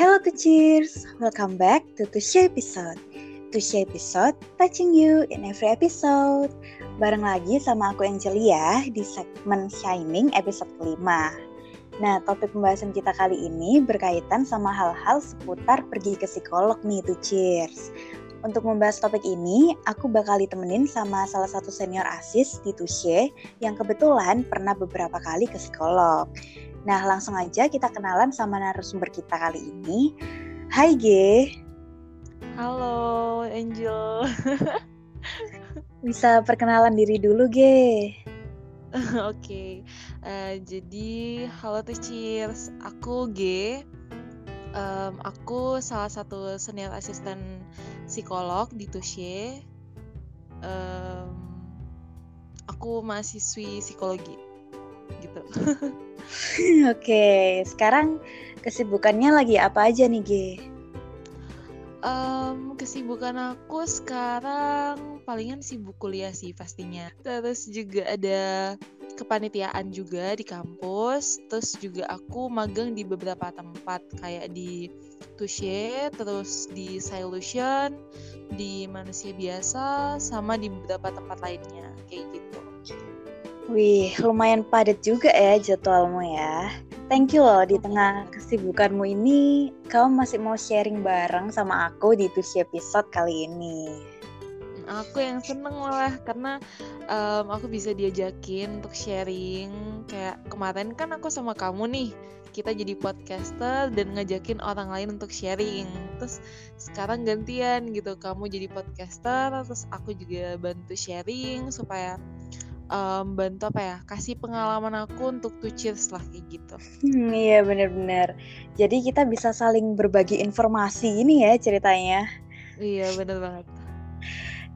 Hello to cheers, welcome back to Tushy episode. Tushy episode, touching you in every episode. Bareng lagi sama aku Angelia di segmen Shining episode kelima. Nah, topik pembahasan kita kali ini berkaitan sama hal-hal seputar pergi ke psikolog nih, to cheers. Untuk membahas topik ini, aku bakal ditemenin sama salah satu senior asis di Tushe yang kebetulan pernah beberapa kali ke psikolog. Nah, langsung aja kita kenalan sama narasumber kita kali ini. Hai G. Halo Angel. Bisa perkenalan diri dulu G. Oke, okay. uh, eh, jadi halo tuh cheers. Aku G. Um, aku salah satu senior asisten psikolog di Tushe. Um, aku mahasiswi psikologi, gitu. Oke, sekarang kesibukannya lagi apa aja nih, G? Um, kesibukan aku sekarang palingan sibuk kuliah sih pastinya. Terus juga ada kepanitiaan juga di kampus. Terus juga aku magang di beberapa tempat kayak di Tushe, terus di Solution, di Manusia Biasa, sama di beberapa tempat lainnya kayak gitu. Wih, lumayan padat juga ya jadwalmu ya. Thank you loh di tengah kesibukanmu ini, kamu masih mau sharing bareng sama aku di Tusi episode kali ini. Aku yang seneng malah karena um, aku bisa diajakin untuk sharing. Kayak kemarin kan aku sama kamu nih, kita jadi podcaster dan ngajakin orang lain untuk sharing. Terus sekarang gantian gitu, kamu jadi podcaster, terus aku juga bantu sharing supaya um, bantu apa ya kasih pengalaman aku untuk to cheers lah kayak gitu hmm, iya bener-bener jadi kita bisa saling berbagi informasi ini ya ceritanya iya bener banget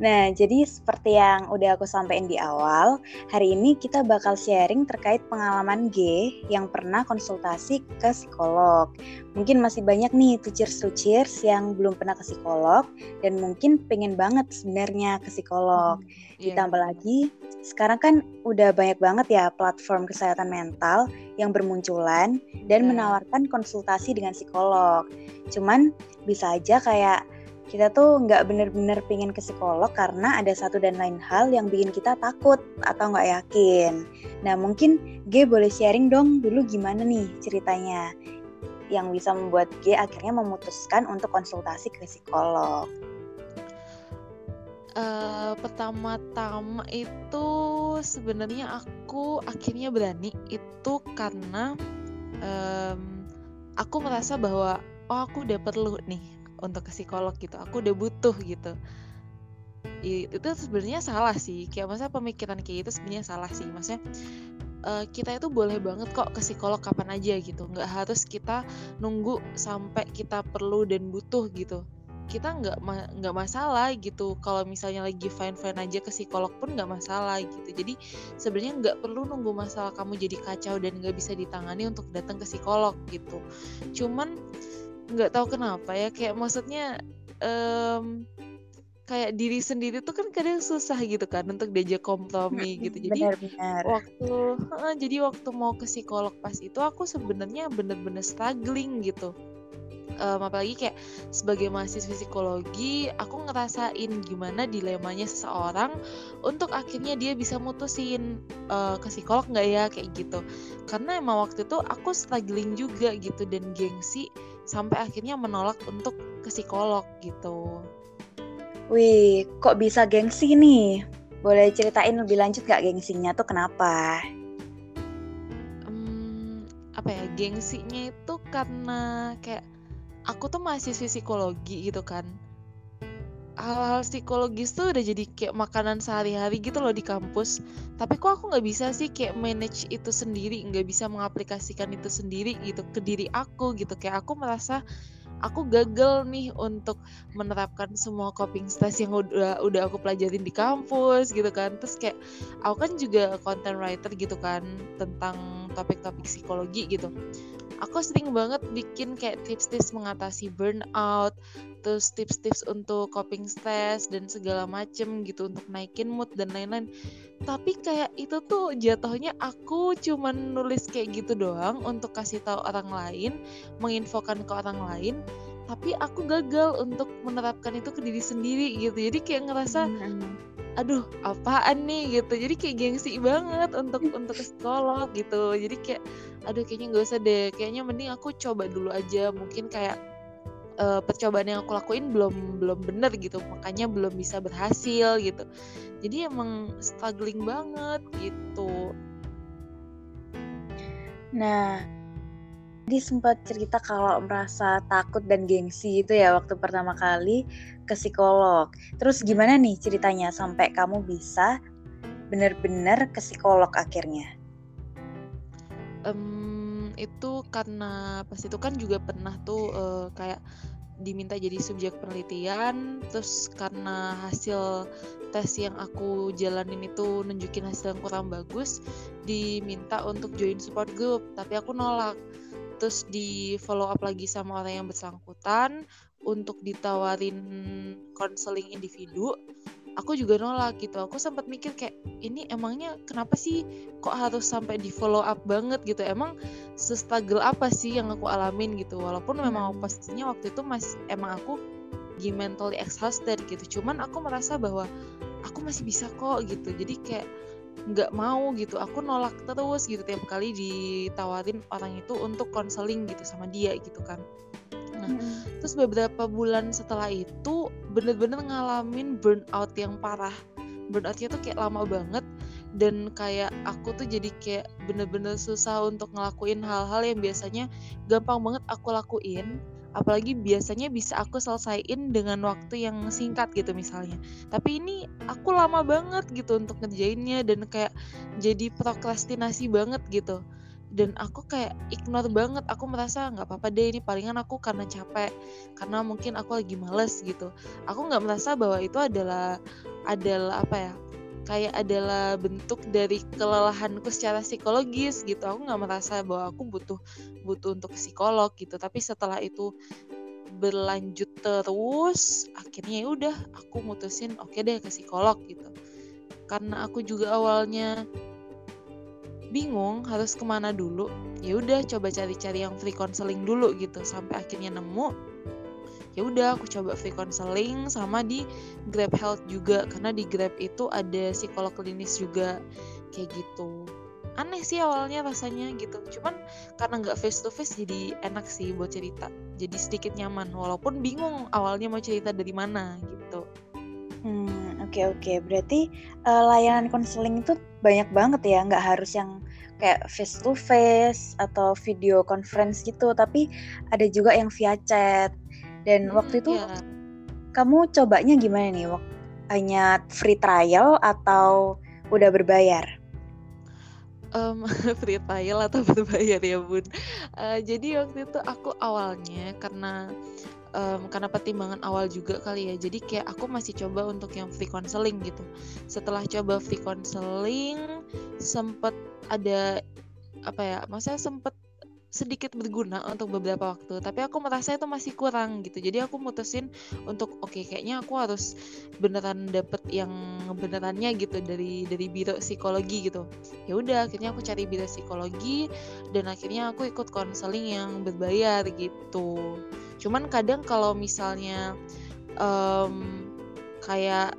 Nah, jadi seperti yang udah aku sampaikan di awal, hari ini kita bakal sharing terkait pengalaman G yang pernah konsultasi ke psikolog. Mungkin masih banyak nih tuchers-tuchers yang belum pernah ke psikolog dan mungkin pengen banget sebenarnya ke psikolog. Hmm, yeah. Ditambah lagi, sekarang kan udah banyak banget ya platform kesehatan mental yang bermunculan dan yeah. menawarkan konsultasi dengan psikolog. Cuman bisa aja kayak kita tuh nggak bener-bener pingin ke psikolog karena ada satu dan lain hal yang bikin kita takut atau nggak yakin. Nah mungkin G boleh sharing dong dulu gimana nih ceritanya yang bisa membuat G akhirnya memutuskan untuk konsultasi ke psikolog. Uh, pertama-tama itu sebenarnya aku akhirnya berani itu karena um, aku merasa bahwa oh aku udah perlu nih untuk ke psikolog gitu aku udah butuh gitu. Itu sebenarnya salah sih kayak masa pemikiran kayak itu sebenarnya salah sih. Maksudnya uh, kita itu boleh banget kok ke psikolog kapan aja gitu. Nggak harus kita nunggu sampai kita perlu dan butuh gitu. Kita nggak ma nggak masalah gitu. Kalau misalnya lagi fine fine aja ke psikolog pun nggak masalah gitu. Jadi sebenarnya nggak perlu nunggu masalah kamu jadi kacau dan nggak bisa ditangani untuk datang ke psikolog gitu. Cuman nggak tahu kenapa ya kayak maksudnya um, kayak diri sendiri tuh kan kadang susah gitu kan untuk diajak kompromi gitu. Jadi benar, waktu uh, jadi waktu mau ke psikolog pas itu aku sebenarnya bener-bener struggling gitu um, apalagi kayak sebagai mahasiswa psikologi aku ngerasain gimana dilemanya seseorang untuk akhirnya dia bisa mutusin uh, ke psikolog nggak ya kayak gitu karena emang waktu itu aku struggling juga gitu dan gengsi sampai akhirnya menolak untuk ke psikolog gitu. Wih, kok bisa gengsi nih? Boleh ceritain lebih lanjut gak gengsinya tuh kenapa? Apa ya, gengsinya itu karena kayak aku tuh masih psikologi gitu kan. Hal-hal psikologis tuh udah jadi kayak makanan sehari-hari gitu loh di kampus. Tapi kok aku nggak bisa sih kayak manage itu sendiri nggak bisa mengaplikasikan itu sendiri gitu ke diri aku gitu. Kayak aku merasa aku gagal nih untuk menerapkan semua coping stress yang udah udah aku pelajarin di kampus gitu kan. Terus kayak aku kan juga content writer gitu kan tentang topik-topik psikologi gitu. Aku sering banget bikin kayak tips-tips mengatasi burnout terus tips-tips untuk coping stress dan segala macem gitu untuk naikin mood dan lain-lain. Tapi kayak itu tuh jatuhnya aku cuman nulis kayak gitu doang untuk kasih tahu orang lain menginfokan ke orang lain tapi aku gagal untuk menerapkan itu ke diri sendiri gitu. Jadi kayak ngerasa hmm. Aduh apaan nih? gitu. Jadi kayak gengsi banget untuk untuk ke psikolog gitu. Jadi kayak aduh kayaknya nggak usah deh. Kayaknya mending aku coba dulu aja. Mungkin kayak uh, percobaan yang aku lakuin belum belum bener gitu makanya belum bisa berhasil gitu jadi emang struggling banget gitu nah dia sempat cerita kalau merasa takut dan gengsi itu ya waktu pertama kali ke psikolog. Terus gimana nih ceritanya sampai kamu bisa benar-benar ke psikolog akhirnya? Um, itu karena pas itu kan juga pernah tuh uh, kayak diminta jadi subjek penelitian terus karena hasil tes yang aku jalanin itu nunjukin hasil yang kurang bagus diminta untuk join support group tapi aku nolak. Terus di follow up lagi sama orang yang bersangkutan untuk ditawarin konseling individu aku juga nolak gitu. Aku sempat mikir kayak ini emangnya kenapa sih kok harus sampai di follow up banget gitu? Emang struggle apa sih yang aku alamin gitu? Walaupun memang pastinya waktu itu mas emang aku di mentally exhausted gitu. Cuman aku merasa bahwa aku masih bisa kok gitu. Jadi kayak nggak mau gitu. Aku nolak terus gitu. Tiap kali ditawarin orang itu untuk konseling gitu sama dia gitu kan Nah, hmm. terus beberapa bulan setelah itu bener-bener ngalamin burnout yang parah. Burnoutnya tuh kayak lama banget dan kayak aku tuh jadi kayak bener-bener susah untuk ngelakuin hal-hal yang biasanya gampang banget aku lakuin apalagi biasanya bisa aku selesaiin dengan waktu yang singkat gitu misalnya tapi ini aku lama banget gitu untuk ngerjainnya dan kayak jadi prokrastinasi banget gitu dan aku kayak ignore banget aku merasa nggak apa-apa deh ini palingan aku karena capek karena mungkin aku lagi males gitu. Aku nggak merasa bahwa itu adalah adalah apa ya kayak adalah bentuk dari kelelahanku secara psikologis gitu. Aku nggak merasa bahwa aku butuh butuh untuk psikolog gitu. Tapi setelah itu berlanjut terus akhirnya ya udah aku mutusin oke okay deh ke psikolog gitu. Karena aku juga awalnya bingung harus ke mana dulu ya udah coba cari-cari yang free counseling dulu gitu sampai akhirnya nemu ya udah aku coba free counseling sama di Grab Health juga karena di Grab itu ada psikolog klinis juga kayak gitu aneh sih awalnya rasanya gitu cuman karena nggak face to face jadi enak sih buat cerita jadi sedikit nyaman walaupun bingung awalnya mau cerita dari mana gitu Hmm, oke okay, oke. Okay. Berarti uh, layanan konseling itu banyak banget ya, nggak harus yang kayak face to face atau video conference gitu, tapi ada juga yang via chat. Dan hmm, waktu itu yeah. kamu cobanya gimana nih? Hanya free trial atau udah berbayar? Um, free trial atau berbayar ya bun. Uh, jadi waktu itu aku awalnya karena um, karena pertimbangan awal juga kali ya. Jadi kayak aku masih coba untuk yang free counseling gitu. Setelah coba free counseling sempet ada apa ya masa sempet sedikit berguna untuk beberapa waktu tapi aku merasa itu masih kurang gitu. Jadi aku mutusin untuk oke okay, kayaknya aku harus beneran dapet yang benerannya gitu dari dari biro psikologi gitu. Ya udah akhirnya aku cari biro psikologi dan akhirnya aku ikut konseling yang berbayar gitu cuman kadang kalau misalnya um, kayak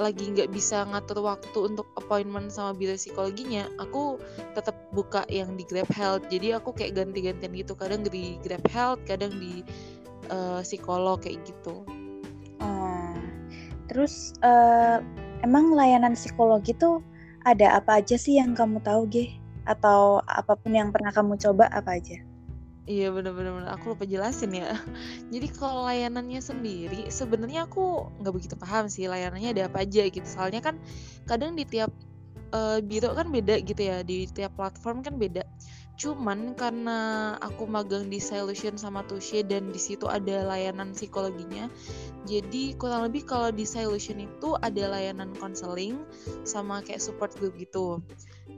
lagi nggak bisa ngatur waktu untuk appointment sama biro psikologinya, aku tetap buka yang di Grab Health. Jadi aku kayak ganti-gantian gitu, kadang di Grab Health, kadang di uh, psikolog kayak gitu. Oh. Terus uh, emang layanan psikologi tuh ada apa aja sih yang kamu tahu, Ge? Atau apa pun yang pernah kamu coba apa aja? Iya bener-bener aku lupa jelasin ya. Jadi kalau layanannya sendiri sebenarnya aku nggak begitu paham sih layanannya ada apa aja gitu. Soalnya kan kadang di tiap uh, biro kan beda gitu ya, di tiap platform kan beda. Cuman karena aku magang di Solution sama Tushe dan di situ ada layanan psikologinya. Jadi kurang lebih kalau di Solution itu ada layanan konseling sama kayak support group gitu.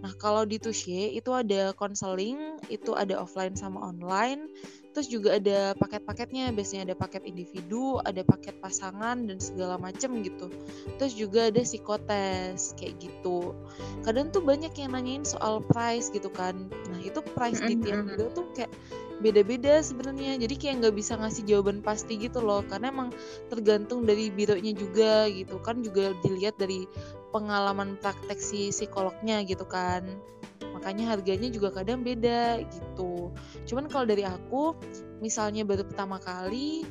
Nah, kalau di Tushy itu ada konseling, itu ada offline sama online. Terus juga ada paket-paketnya biasanya ada paket individu ada paket pasangan dan segala macem gitu. Terus juga ada psikotes kayak gitu. Kadang tuh banyak yang nanyain soal price gitu kan. Nah itu price di tiap biro tuh kayak beda-beda sebenarnya. Jadi kayak nggak bisa ngasih jawaban pasti gitu loh. Karena emang tergantung dari bironya juga gitu. Kan juga dilihat dari pengalaman praktek si psikolognya gitu kan makanya harganya juga kadang beda gitu. Cuman kalau dari aku misalnya baru pertama kali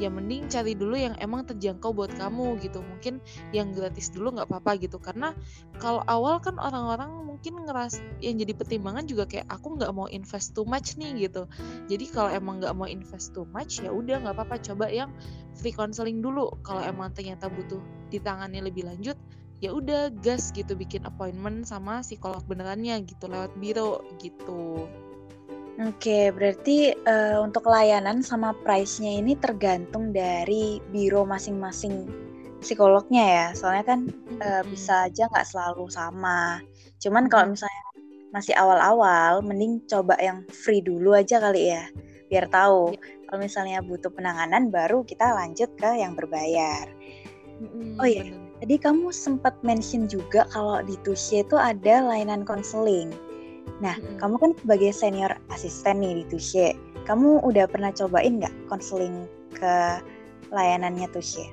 ya mending cari dulu yang emang terjangkau buat kamu gitu. Mungkin yang gratis dulu nggak apa-apa gitu. Karena kalau awal kan orang-orang mungkin ngeras yang jadi pertimbangan juga kayak aku nggak mau invest too much nih gitu. Jadi kalau emang nggak mau invest too much ya udah nggak apa-apa coba yang free counseling dulu. Kalau emang ternyata butuh ditangani lebih lanjut ya udah gas gitu bikin appointment sama psikolog benerannya gitu lewat biro gitu. Oke, berarti uh, untuk layanan sama price-nya ini tergantung dari biro masing-masing psikolognya ya. Soalnya kan uh, bisa aja nggak selalu sama. Cuman kalau misalnya masih awal-awal, mending coba yang free dulu aja kali ya, biar tahu. Ya. Kalau misalnya butuh penanganan, baru kita lanjut ke yang berbayar. oh iya, tadi kamu sempat mention juga kalau di Tushy itu ada layanan konseling. Nah, hmm. kamu kan sebagai senior asisten nih di Tushy. Kamu udah pernah cobain nggak konseling ke layanannya Tushy?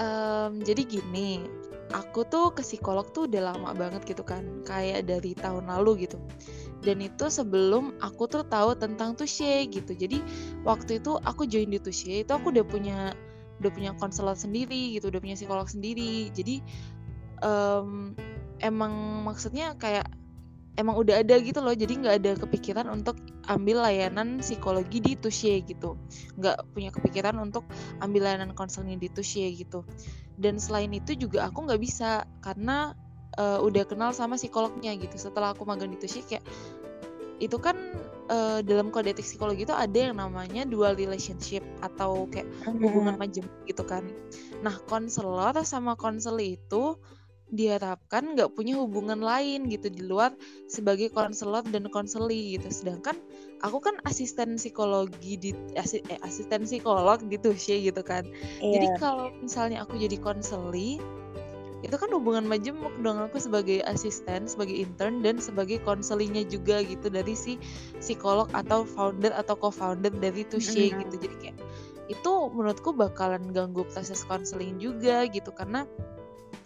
Um, jadi gini, aku tuh ke psikolog tuh udah lama banget gitu kan, kayak dari tahun lalu gitu. Dan itu sebelum aku tuh tahu tentang Tushy gitu. Jadi waktu itu aku join di Tushy itu aku udah punya udah punya konselor sendiri gitu, udah punya psikolog sendiri. Jadi um, emang maksudnya kayak emang udah ada gitu loh. Jadi nggak ada kepikiran untuk ambil layanan psikologi di Tushy gitu. Nggak punya kepikiran untuk ambil layanan konseling di Tushy gitu. Dan selain itu juga aku nggak bisa karena uh, udah kenal sama psikolognya gitu. Setelah aku magang di Tushy kayak itu kan uh, dalam kode etik psikologi itu ada yang namanya dual relationship atau kayak hubungan majemuk gitu kan. Nah konselor sama konseli itu diharapkan nggak punya hubungan lain gitu di luar sebagai konselor dan konseli gitu. Sedangkan aku kan asisten psikologi di asi, eh, asisten psikolog di Tushy gitu kan. Yeah. jadi kalau misalnya aku jadi konseli itu kan hubungan majemuk dong aku sebagai asisten sebagai intern dan sebagai konselinya juga gitu dari si psikolog atau founder atau co-founder dari Tushy mm -hmm. gitu. Jadi kayak itu menurutku bakalan ganggu proses konseling juga gitu karena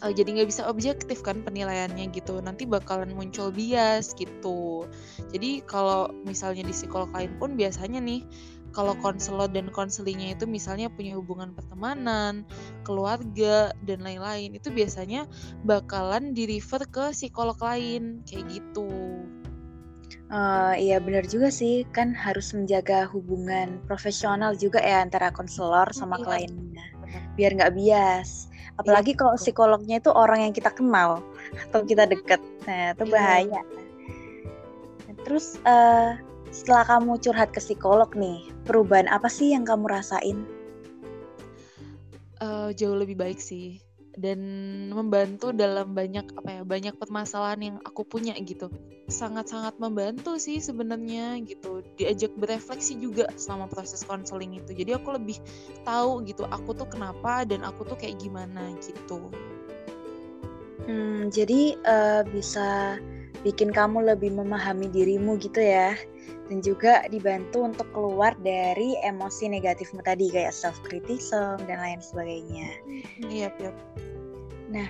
uh, jadi nggak bisa objektif kan penilaiannya gitu. Nanti bakalan muncul bias gitu. Jadi kalau misalnya di psikolog lain pun biasanya nih kalau konselor dan konselingnya itu misalnya punya hubungan pertemanan, keluarga dan lain-lain itu biasanya bakalan di refer ke psikolog lain kayak gitu. Uh, iya benar juga sih. Kan harus menjaga hubungan profesional juga ya antara konselor sama iya, kliennya biar nggak bias. Apalagi iya, kalau psikolognya itu orang yang kita kenal atau kita deket. Nah itu iya. bahaya. Nah, terus uh, setelah kamu curhat ke psikolog nih perubahan apa sih yang kamu rasain? Uh, jauh lebih baik sih. Dan membantu dalam banyak apa ya banyak permasalahan yang aku punya gitu. Sangat-sangat membantu sih sebenarnya gitu. Diajak berefleksi juga selama proses konseling itu. Jadi aku lebih tahu gitu aku tuh kenapa dan aku tuh kayak gimana gitu. Hmm, jadi uh, bisa bikin kamu lebih memahami dirimu gitu ya dan juga dibantu untuk keluar dari emosi negatifmu tadi kayak self criticism dan lain sebagainya. Iya, iya. Nah,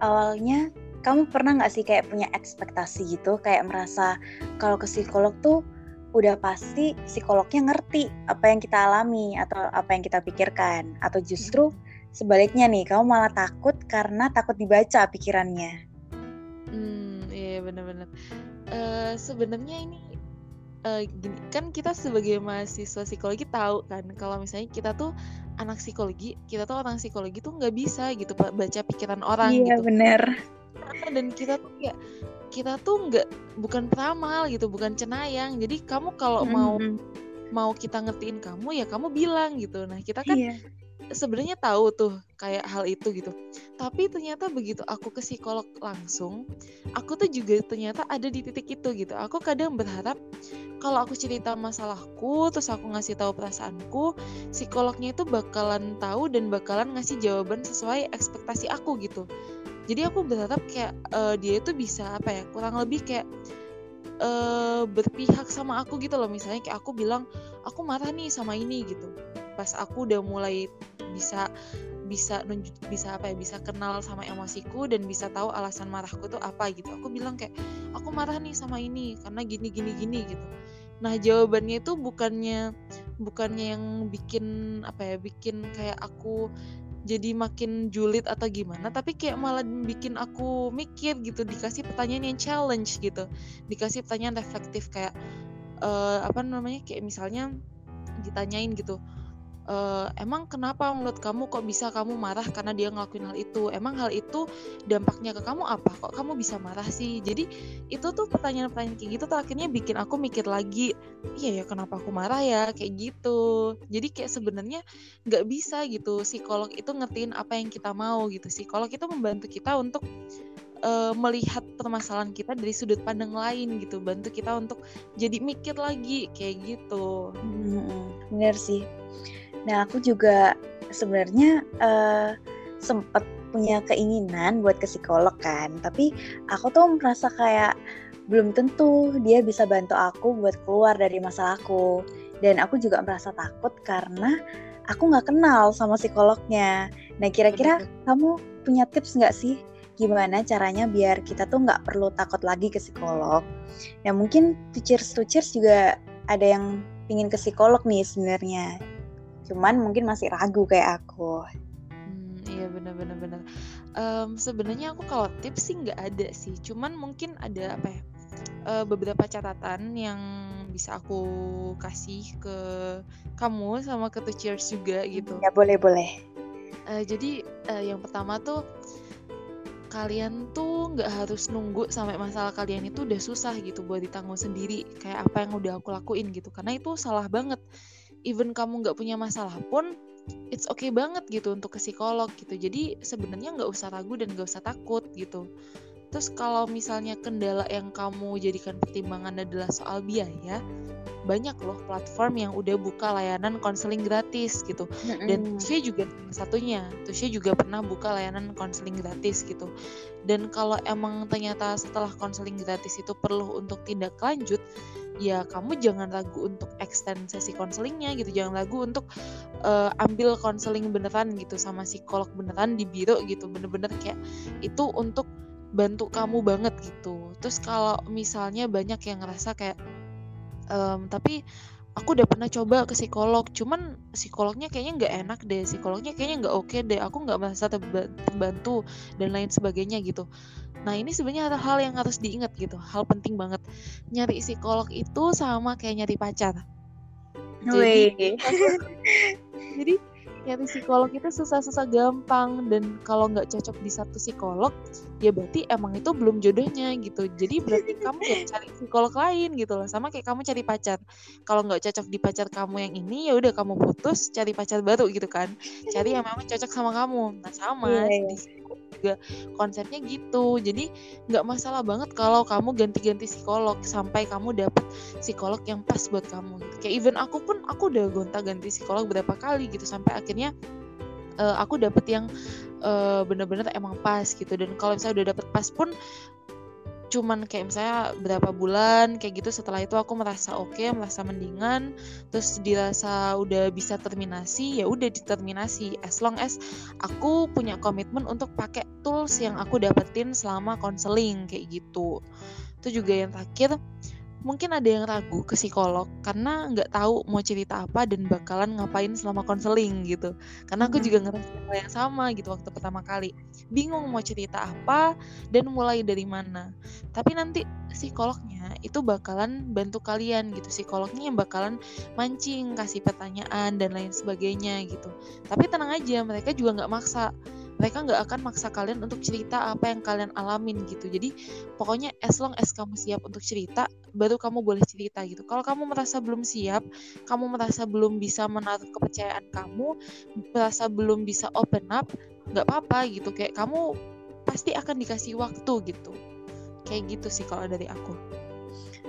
awalnya kamu pernah nggak sih kayak punya ekspektasi gitu, kayak merasa kalau ke psikolog tuh udah pasti psikolognya ngerti apa yang kita alami atau apa yang kita pikirkan, atau justru sebaliknya nih, kamu malah takut karena takut dibaca pikirannya. Hmm, iya benar-benar. Uh, Sebenarnya ini uh, gini, kan kita sebagai mahasiswa psikologi tahu kan kalau misalnya kita tuh anak psikologi, kita tuh orang psikologi tuh nggak bisa gitu baca pikiran orang iya, gitu. bener. Dan kita tuh kayak kita tuh nggak bukan peramal gitu, bukan cenayang. Jadi kamu kalau mm -hmm. mau mau kita ngertiin kamu ya kamu bilang gitu. Nah kita kan iya. Sebenarnya tahu tuh kayak hal itu gitu. Tapi ternyata begitu aku ke psikolog langsung aku tuh juga ternyata ada di titik itu gitu. Aku kadang berharap kalau aku cerita masalahku terus aku ngasih tahu perasaanku psikolognya itu bakalan tahu dan bakalan ngasih jawaban sesuai ekspektasi aku gitu. Jadi aku berharap kayak uh, dia itu bisa apa ya kurang lebih kayak uh, berpihak sama aku gitu loh. Misalnya kayak aku bilang aku marah nih sama ini gitu pas aku udah mulai bisa bisa bisa apa ya bisa kenal sama emosiku dan bisa tahu alasan marahku tuh apa gitu. Aku bilang kayak aku marah nih sama ini karena gini gini gini gitu. Nah jawabannya itu bukannya bukannya yang bikin apa ya bikin kayak aku jadi makin julid atau gimana tapi kayak malah bikin aku mikir gitu dikasih pertanyaan yang challenge gitu. Dikasih pertanyaan reflektif kayak uh, apa namanya kayak misalnya ditanyain gitu uh, emang kenapa menurut kamu kok bisa kamu marah karena dia ngelakuin hal itu? Emang hal itu dampaknya ke kamu apa? Kok kamu bisa marah sih? Jadi itu tuh pertanyaan-pertanyaan kayak gitu tuh akhirnya bikin aku mikir lagi iya ya kenapa aku marah ya? Kayak gitu. Jadi kayak sebenarnya nggak bisa gitu psikolog itu ngertiin apa yang kita mau gitu. Psikolog itu membantu kita untuk uh, melihat permasalahan kita dari sudut pandang lain gitu. Bantu kita untuk jadi mikir lagi kayak gitu. Hmm, bener sih Nah, aku juga sebenarnya uh, sempat punya keinginan buat ke psikolog kan, tapi aku tuh merasa kayak belum tentu dia bisa bantu aku buat keluar dari masalahku. Dan aku juga merasa takut karena aku nggak kenal sama psikolognya. Nah, kira-kira kamu punya tips nggak sih gimana caranya biar kita tuh nggak perlu takut lagi ke psikolog? Ya mungkin to cheers to cheers juga ada yang pingin ke psikolog nih sebenarnya cuman mungkin masih ragu kayak aku. Hmm, iya benar-benar benar um, sebenarnya aku kalau tips sih nggak ada sih. Cuman mungkin ada apa ya uh, beberapa catatan yang bisa aku kasih ke kamu sama ke The Cheers juga gitu. Ya boleh boleh. Uh, jadi uh, yang pertama tuh kalian tuh nggak harus nunggu sampai masalah kalian itu udah susah gitu buat ditanggung sendiri. Kayak apa yang udah aku lakuin gitu. Karena itu salah banget even kamu nggak punya masalah pun it's okay banget gitu untuk ke psikolog gitu. Jadi sebenarnya nggak usah ragu dan nggak usah takut gitu. Terus kalau misalnya kendala yang kamu jadikan pertimbangan adalah soal biaya banyak loh platform yang udah buka layanan konseling gratis gitu. Dan saya juga satunya tuh saya juga pernah buka layanan konseling gratis gitu. Dan kalau emang ternyata setelah konseling gratis itu perlu untuk tindak lanjut ya kamu jangan ragu untuk extend sesi konselingnya gitu. Jangan ragu untuk uh, ambil konseling beneran gitu sama psikolog beneran di biro gitu. Bener-bener kayak itu untuk bantu kamu banget gitu. Terus kalau misalnya banyak yang ngerasa kayak um, tapi aku udah pernah coba ke psikolog cuman psikolognya kayaknya nggak enak deh psikolognya kayaknya nggak oke okay deh aku nggak merasa terbantu dan lain sebagainya gitu nah ini sebenarnya ada hal yang harus diingat gitu hal penting banget. Nyari psikolog itu sama kayak nyari pacar. Jadi jadi nyari psikolog itu susah-susah gampang dan kalau nggak cocok di satu psikolog ya berarti emang itu belum jodohnya gitu. Jadi berarti kamu ya cari psikolog lain gitu loh sama kayak kamu cari pacar. Kalau nggak cocok di pacar kamu yang ini ya udah kamu putus cari pacar baru gitu kan. Cari yang memang cocok sama kamu. Nah sama yeah, yeah. di juga konsepnya gitu. Jadi nggak masalah banget kalau kamu ganti-ganti psikolog sampai kamu dapet psikolog yang pas buat kamu. Kayak even aku pun aku udah gonta-ganti psikolog berapa kali gitu sampai akhirnya uh, aku dapet yang uh, bener-bener emang pas gitu. Dan kalau misalnya udah dapet pas pun cuman kayak misalnya berapa bulan kayak gitu setelah itu aku merasa oke okay, merasa mendingan terus dirasa udah bisa terminasi ya udah diterminasi. As long as aku punya komitmen untuk pakai tools yang aku dapetin selama konseling kayak gitu. Itu juga yang terakhir mungkin ada yang ragu ke psikolog karena nggak tahu mau cerita apa dan bakalan ngapain selama konseling gitu. Karena aku juga ngerasa hal yang sama gitu waktu pertama kali. Bingung mau cerita apa dan mulai dari mana. Tapi nanti psikolognya itu bakalan bantu kalian gitu. Psikolognya yang bakalan mancing kasih pertanyaan dan lain sebagainya gitu. Tapi tenang aja mereka juga nggak maksa mereka nggak akan maksa kalian untuk cerita apa yang kalian alamin gitu. Jadi pokoknya as long as kamu siap untuk cerita baru kamu boleh cerita gitu. Kalau kamu merasa belum siap kamu merasa belum bisa menaruh kepercayaan kamu merasa belum bisa open up nggak apa-apa gitu. Kayak kamu pasti akan dikasih waktu gitu. Kayak gitu sih kalau dari aku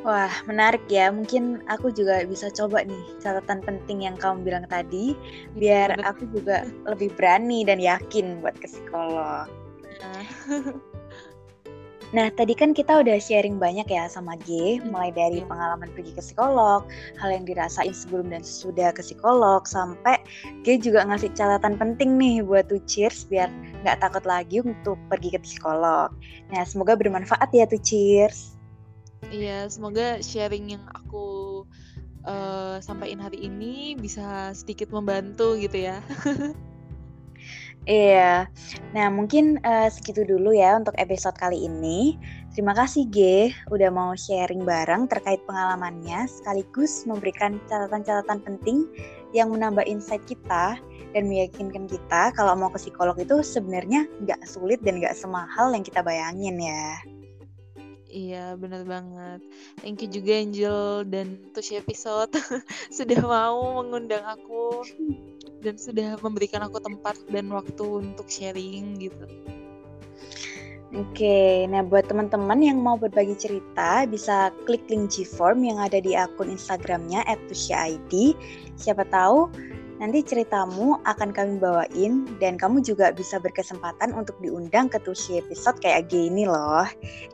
Wah, menarik ya. Mungkin aku juga bisa coba nih catatan penting yang kamu bilang tadi, biar aku juga lebih berani dan yakin buat ke psikolog. Nah. nah, tadi kan kita udah sharing banyak ya sama G, mulai dari pengalaman pergi ke psikolog, hal yang dirasain sebelum dan sesudah ke psikolog, sampai G juga ngasih catatan penting nih buat tuh cheers biar nggak takut lagi untuk pergi ke psikolog. Nah, semoga bermanfaat ya tuh cheers. Iya, semoga sharing yang aku uh, sampaikan hari ini bisa sedikit membantu gitu ya. Iya, nah mungkin uh, segitu dulu ya untuk episode kali ini. Terima kasih G, udah mau sharing bareng terkait pengalamannya, sekaligus memberikan catatan-catatan penting yang menambah insight kita dan meyakinkan kita kalau mau ke psikolog itu sebenarnya nggak sulit dan nggak semahal yang kita bayangin ya. Iya, benar banget. Thank you juga Angel dan Tush episode sudah mau mengundang aku dan sudah memberikan aku tempat dan waktu untuk sharing gitu. Oke, nah buat teman-teman yang mau berbagi cerita bisa klik link G-Form yang ada di akun Instagramnya @tusya_id. Siapa tahu Nanti ceritamu akan kami bawain dan kamu juga bisa berkesempatan untuk diundang ke Tushi episode kayak gini loh.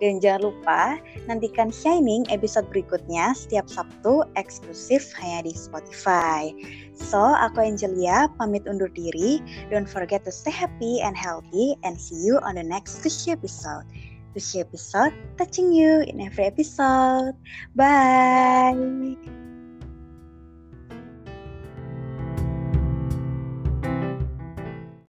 Dan jangan lupa nantikan Shining episode berikutnya setiap Sabtu eksklusif hanya di Spotify. So, aku Angelia pamit undur diri. Don't forget to stay happy and healthy and see you on the next Tushi episode. Tushi episode touching you in every episode. Bye.